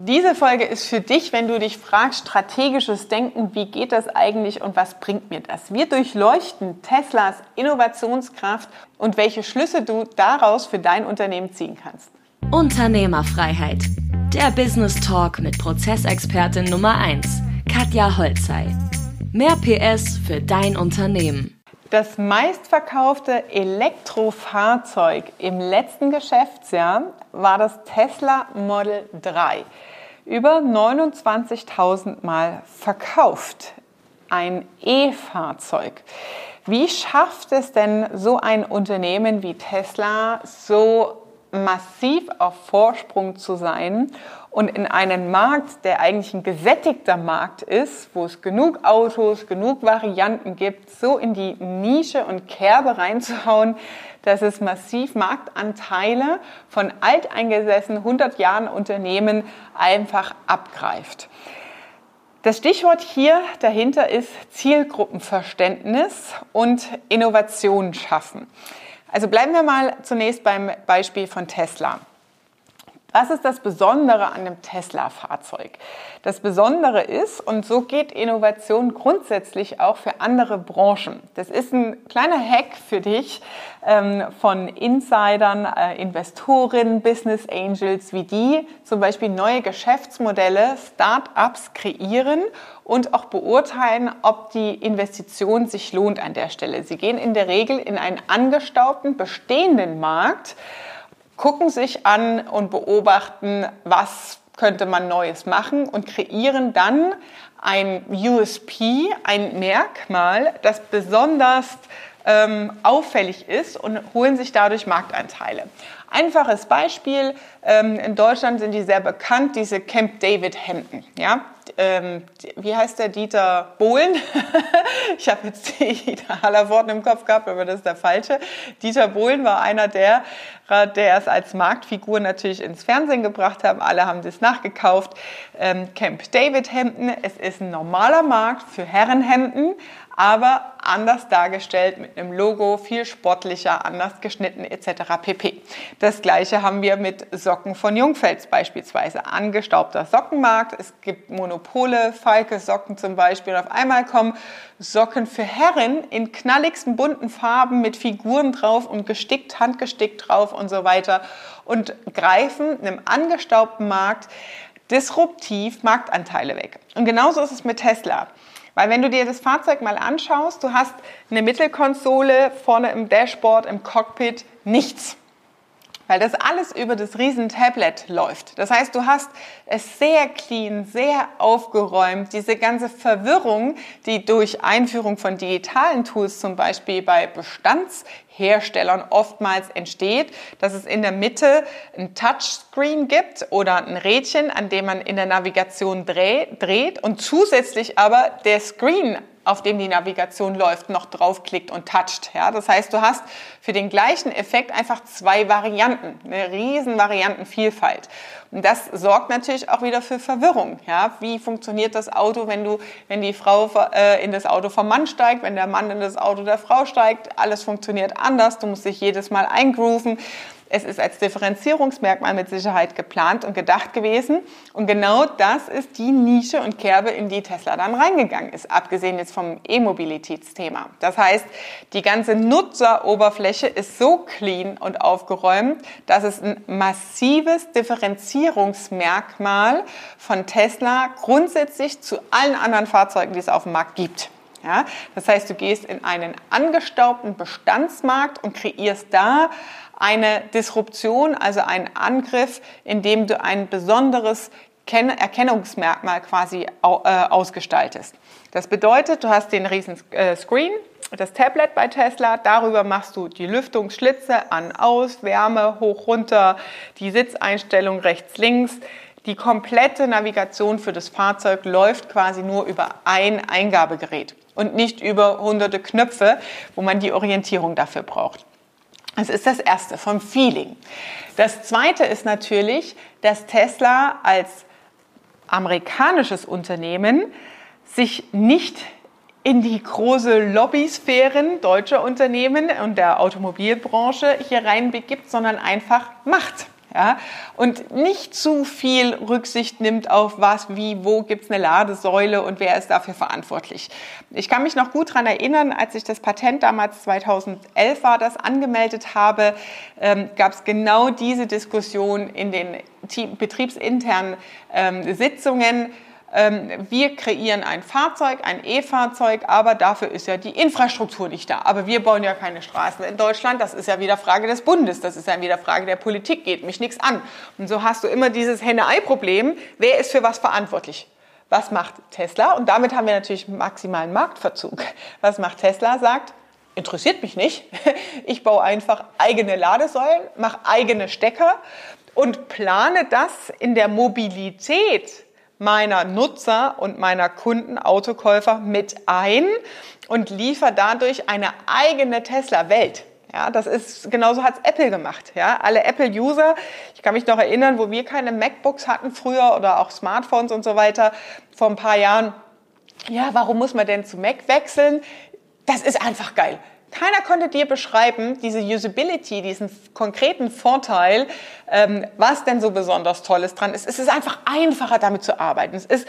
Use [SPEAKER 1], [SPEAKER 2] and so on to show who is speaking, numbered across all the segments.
[SPEAKER 1] Diese Folge ist für dich, wenn du dich fragst, strategisches Denken, wie geht das eigentlich und was bringt mir das? Wir durchleuchten Teslas Innovationskraft und welche Schlüsse du daraus für dein Unternehmen ziehen kannst.
[SPEAKER 2] Unternehmerfreiheit. Der Business Talk mit Prozessexpertin Nummer 1, Katja Holzei. Mehr PS für dein Unternehmen.
[SPEAKER 1] Das meistverkaufte Elektrofahrzeug im letzten Geschäftsjahr war das Tesla Model 3 über 29.000 Mal verkauft. Ein E-Fahrzeug. Wie schafft es denn so ein Unternehmen wie Tesla so massiv auf Vorsprung zu sein und in einen Markt, der eigentlich ein gesättigter Markt ist, wo es genug Autos, genug Varianten gibt, so in die Nische und Kerbe reinzuhauen, dass es massiv Marktanteile von alteingesessenen 100 Jahren Unternehmen einfach abgreift. Das Stichwort hier dahinter ist Zielgruppenverständnis und Innovation schaffen. Also bleiben wir mal zunächst beim Beispiel von Tesla. Was ist das Besondere an dem Tesla-Fahrzeug? Das Besondere ist, und so geht Innovation grundsätzlich auch für andere Branchen. Das ist ein kleiner Hack für dich ähm, von Insidern, äh, Investoren, Business Angels, wie die zum Beispiel neue Geschäftsmodelle, Start-ups kreieren und auch beurteilen, ob die Investition sich lohnt an der Stelle. Sie gehen in der Regel in einen angestaubten, bestehenden Markt, gucken sich an und beobachten, was könnte man Neues machen und kreieren dann ein USP, ein Merkmal, das besonders ähm, auffällig ist und holen sich dadurch Marktanteile. Einfaches Beispiel, ähm, in Deutschland sind die sehr bekannt, diese Camp David Hemden. Ja? Ähm, wie heißt der Dieter Bohlen? ich habe jetzt die aller im Kopf gehabt, aber das ist der falsche. Dieter Bohlen war einer der, der es als Marktfigur natürlich ins Fernsehen gebracht haben. Alle haben das nachgekauft. Ähm, Camp David Hemden, es ist ein normaler Markt für Herrenhemden, aber anders dargestellt mit einem Logo, viel sportlicher, anders geschnitten etc. pp. Das gleiche haben wir mit Socken von Jungfels beispielsweise. Angestaubter Sockenmarkt, es gibt Monopole, Falke Socken zum Beispiel. Und auf einmal kommen Socken für Herren in knalligsten bunten Farben mit Figuren drauf und gestickt, handgestickt drauf und so weiter und greifen einem angestaubten Markt disruptiv Marktanteile weg. Und genauso ist es mit Tesla. Weil wenn du dir das Fahrzeug mal anschaust, du hast eine Mittelkonsole, vorne im Dashboard, im Cockpit, nichts weil das alles über das riesen Tablet läuft. Das heißt, du hast es sehr clean, sehr aufgeräumt. Diese ganze Verwirrung, die durch Einführung von digitalen Tools zum Beispiel bei Bestandsherstellern oftmals entsteht, dass es in der Mitte ein Touchscreen gibt oder ein Rädchen, an dem man in der Navigation dreht und zusätzlich aber der Screen auf dem die Navigation läuft, noch draufklickt und toucht. Ja? Das heißt, du hast für den gleichen Effekt einfach zwei Varianten, eine riesen Variantenvielfalt. Und das sorgt natürlich auch wieder für Verwirrung. Ja? Wie funktioniert das Auto, wenn du, wenn die Frau äh, in das Auto vom Mann steigt, wenn der Mann in das Auto der Frau steigt? Alles funktioniert anders. Du musst dich jedes Mal eingrooven. Es ist als Differenzierungsmerkmal mit Sicherheit geplant und gedacht gewesen. Und genau das ist die Nische und Kerbe, in die Tesla dann reingegangen ist, abgesehen jetzt vom E-Mobilitätsthema. Das heißt, die ganze Nutzeroberfläche ist so clean und aufgeräumt, dass es ein massives Differenzierungsmerkmal von Tesla grundsätzlich zu allen anderen Fahrzeugen, die es auf dem Markt gibt. Ja, das heißt, du gehst in einen angestaubten Bestandsmarkt und kreierst da eine Disruption, also einen Angriff, in dem du ein besonderes Erkennungsmerkmal quasi äh, ausgestaltest. Das bedeutet, du hast den riesen äh, Screen, das Tablet bei Tesla, darüber machst du die Lüftungsschlitze an, aus, Wärme, hoch, runter, die Sitzeinstellung rechts, links. Die komplette Navigation für das Fahrzeug läuft quasi nur über ein Eingabegerät und nicht über hunderte Knöpfe, wo man die Orientierung dafür braucht. Das ist das Erste vom Feeling. Das Zweite ist natürlich, dass Tesla als amerikanisches Unternehmen sich nicht in die große Lobbysphären deutscher Unternehmen und der Automobilbranche hier reinbegibt, sondern einfach macht. Ja? Und nicht zu viel Rücksicht nimmt auf was, wie, wo gibt es eine Ladesäule und wer ist dafür verantwortlich. Ich kann mich noch gut daran erinnern, als ich das Patent damals 2011 war, das angemeldet habe, ähm, gab es genau diese Diskussion in den betriebsinternen ähm, Sitzungen wir kreieren ein Fahrzeug, ein E-Fahrzeug, aber dafür ist ja die Infrastruktur nicht da. Aber wir bauen ja keine Straßen in Deutschland. Das ist ja wieder Frage des Bundes. Das ist ja wieder Frage der Politik. Geht mich nichts an. Und so hast du immer dieses Henne-Ei-Problem. Wer ist für was verantwortlich? Was macht Tesla? Und damit haben wir natürlich maximalen Marktverzug. Was macht Tesla? Sagt, interessiert mich nicht. Ich baue einfach eigene Ladesäulen, mache eigene Stecker und plane das in der Mobilität meiner Nutzer und meiner Kunden, Autokäufer mit ein und liefere dadurch eine eigene Tesla-Welt. Ja, das ist, genauso hat's Apple gemacht. Ja, alle Apple-User, ich kann mich noch erinnern, wo wir keine MacBooks hatten früher oder auch Smartphones und so weiter vor ein paar Jahren. Ja, warum muss man denn zu Mac wechseln? Das ist einfach geil. Keiner konnte dir beschreiben, diese Usability, diesen konkreten Vorteil, ähm, was denn so besonders Tolles dran ist. Es ist einfach einfacher, damit zu arbeiten. Es ist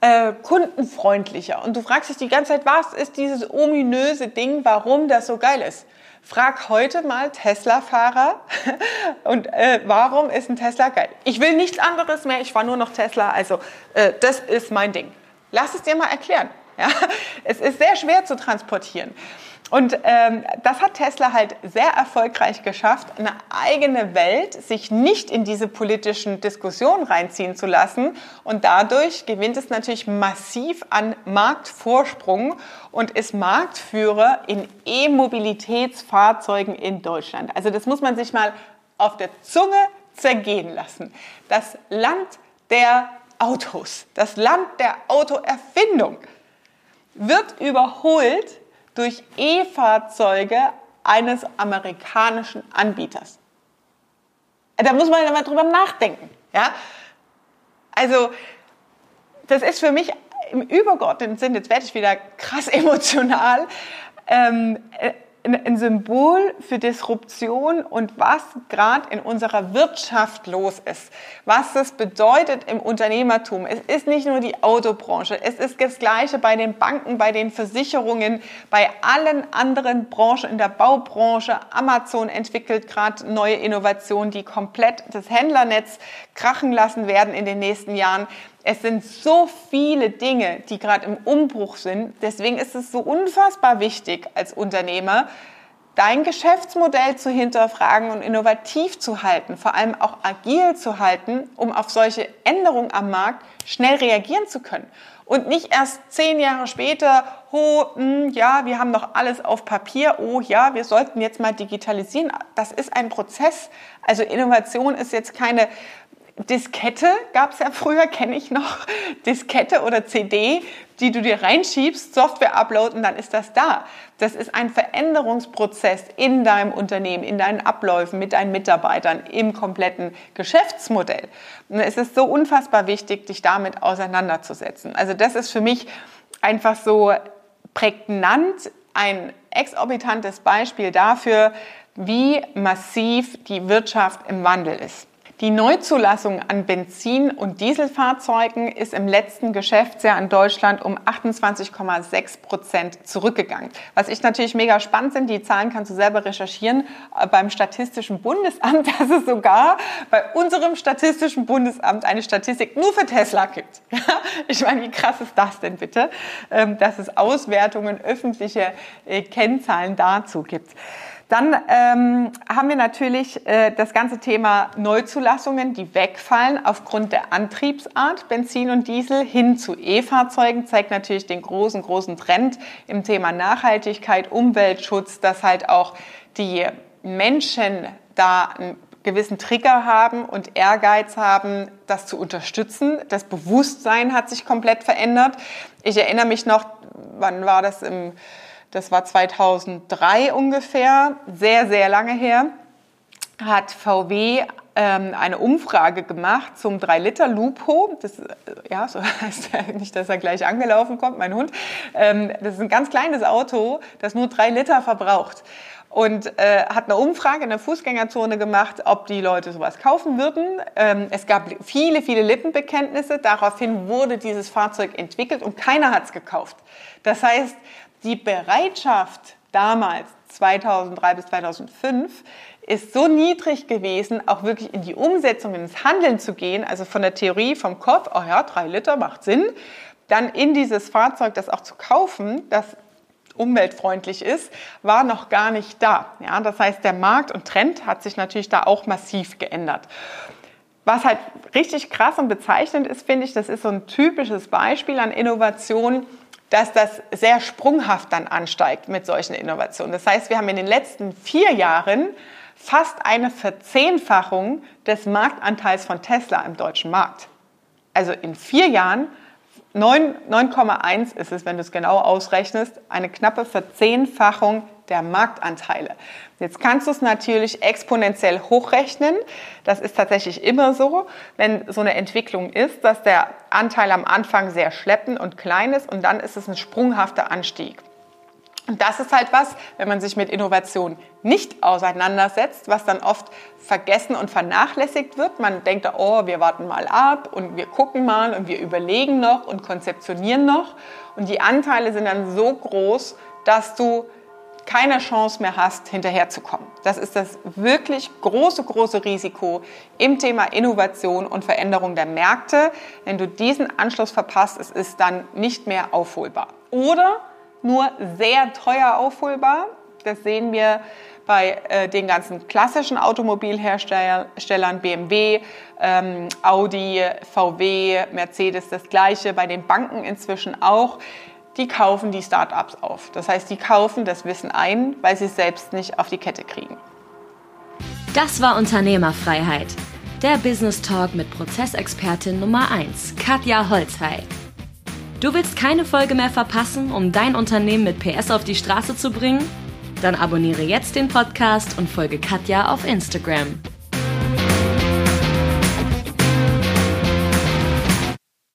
[SPEAKER 1] äh, kundenfreundlicher. Und du fragst dich die ganze Zeit, was ist dieses ominöse Ding, warum das so geil ist? Frag heute mal Tesla-Fahrer und äh, warum ist ein Tesla geil? Ich will nichts anderes mehr, ich fahre nur noch Tesla, also äh, das ist mein Ding. Lass es dir mal erklären. Ja? Es ist sehr schwer zu transportieren. Und ähm, das hat Tesla halt sehr erfolgreich geschafft, eine eigene Welt, sich nicht in diese politischen Diskussionen reinziehen zu lassen. Und dadurch gewinnt es natürlich massiv an Marktvorsprung und ist Marktführer in E-Mobilitätsfahrzeugen in Deutschland. Also das muss man sich mal auf der Zunge zergehen lassen. Das Land der Autos, das Land der Autoerfindung wird überholt durch E-Fahrzeuge eines amerikanischen Anbieters. Da muss man mal drüber nachdenken. Ja? Also, das ist für mich im übergeordneten Sinn, jetzt werde ich wieder krass emotional, ähm, äh, ein Symbol für Disruption und was gerade in unserer Wirtschaft los ist, was das bedeutet im Unternehmertum. Es ist nicht nur die Autobranche, es ist das Gleiche bei den Banken, bei den Versicherungen, bei allen anderen Branchen in der Baubranche. Amazon entwickelt gerade neue Innovationen, die komplett das Händlernetz krachen lassen werden in den nächsten Jahren. Es sind so viele Dinge, die gerade im Umbruch sind. Deswegen ist es so unfassbar wichtig als Unternehmer, dein Geschäftsmodell zu hinterfragen und innovativ zu halten, vor allem auch agil zu halten, um auf solche Änderungen am Markt schnell reagieren zu können. Und nicht erst zehn Jahre später, oh, mh, hm, ja, wir haben noch alles auf Papier, oh ja, wir sollten jetzt mal digitalisieren. Das ist ein Prozess. Also Innovation ist jetzt keine Diskette gab es ja früher, kenne ich noch, Diskette oder CD, die du dir reinschiebst, Software uploaden, dann ist das da. Das ist ein Veränderungsprozess in deinem Unternehmen, in deinen Abläufen, mit deinen Mitarbeitern, im kompletten Geschäftsmodell. Und es ist so unfassbar wichtig, dich damit auseinanderzusetzen. Also das ist für mich einfach so prägnant ein exorbitantes Beispiel dafür, wie massiv die Wirtschaft im Wandel ist. Die Neuzulassung an Benzin- und Dieselfahrzeugen ist im letzten Geschäftsjahr in Deutschland um 28,6 Prozent zurückgegangen. Was ich natürlich mega spannend sind, die Zahlen kannst du selber recherchieren äh, beim Statistischen Bundesamt, dass es sogar bei unserem Statistischen Bundesamt eine Statistik nur für Tesla gibt. Ich meine, wie krass ist das denn bitte, ähm, dass es Auswertungen, öffentliche äh, Kennzahlen dazu gibt. Dann ähm, haben wir natürlich äh, das ganze Thema Neuzulassungen, die wegfallen aufgrund der Antriebsart Benzin und Diesel hin zu E-Fahrzeugen, zeigt natürlich den großen, großen Trend im Thema Nachhaltigkeit, Umweltschutz, dass halt auch die Menschen da einen gewissen Trigger haben und Ehrgeiz haben, das zu unterstützen. Das Bewusstsein hat sich komplett verändert. Ich erinnere mich noch, wann war das im das war 2003 ungefähr, sehr, sehr lange her, hat VW ähm, eine Umfrage gemacht zum 3-Liter-Lupo. Das, äh, ja, so heißt er, nicht, dass er gleich angelaufen kommt, mein Hund. Ähm, das ist ein ganz kleines Auto, das nur 3 Liter verbraucht. und äh, hat eine Umfrage in der Fußgängerzone gemacht, ob die Leute sowas kaufen würden. Ähm, es gab viele, viele Lippenbekenntnisse. Daraufhin wurde dieses Fahrzeug entwickelt und keiner hat es gekauft. Das heißt, die Bereitschaft damals, 2003 bis 2005, ist so niedrig gewesen, auch wirklich in die Umsetzung, ins Handeln zu gehen, also von der Theorie, vom Kopf, oh ja, drei Liter macht Sinn, dann in dieses Fahrzeug das auch zu kaufen, das umweltfreundlich ist, war noch gar nicht da. Ja, das heißt, der Markt und Trend hat sich natürlich da auch massiv geändert. Was halt richtig krass und bezeichnend ist, finde ich, das ist so ein typisches Beispiel an Innovation, dass das sehr sprunghaft dann ansteigt mit solchen Innovationen. Das heißt, wir haben in den letzten vier Jahren fast eine Verzehnfachung des Marktanteils von Tesla im deutschen Markt. Also in vier Jahren 9,1 ist es, wenn du es genau ausrechnest, eine knappe Verzehnfachung der Marktanteile. Jetzt kannst du es natürlich exponentiell hochrechnen. Das ist tatsächlich immer so, wenn so eine Entwicklung ist, dass der Anteil am Anfang sehr schleppend und klein ist und dann ist es ein sprunghafter Anstieg. Und das ist halt was, wenn man sich mit Innovation nicht auseinandersetzt, was dann oft vergessen und vernachlässigt wird. Man denkt, oh, wir warten mal ab und wir gucken mal und wir überlegen noch und konzeptionieren noch. Und die Anteile sind dann so groß, dass du keine Chance mehr hast, hinterherzukommen. Das ist das wirklich große, große Risiko im Thema Innovation und Veränderung der Märkte. Wenn du diesen Anschluss verpasst, es ist dann nicht mehr aufholbar. Oder nur sehr teuer aufholbar. Das sehen wir bei äh, den ganzen klassischen Automobilherstellern, BMW, ähm, Audi, VW, Mercedes das gleiche, bei den Banken inzwischen auch. Die kaufen die Startups auf. Das heißt, die kaufen das Wissen ein, weil sie es selbst nicht auf die Kette kriegen.
[SPEAKER 2] Das war Unternehmerfreiheit. Der Business Talk mit Prozessexpertin Nummer 1, Katja Holzhey. Du willst keine Folge mehr verpassen, um dein Unternehmen mit PS auf die Straße zu bringen? Dann abonniere jetzt den Podcast und folge Katja auf Instagram.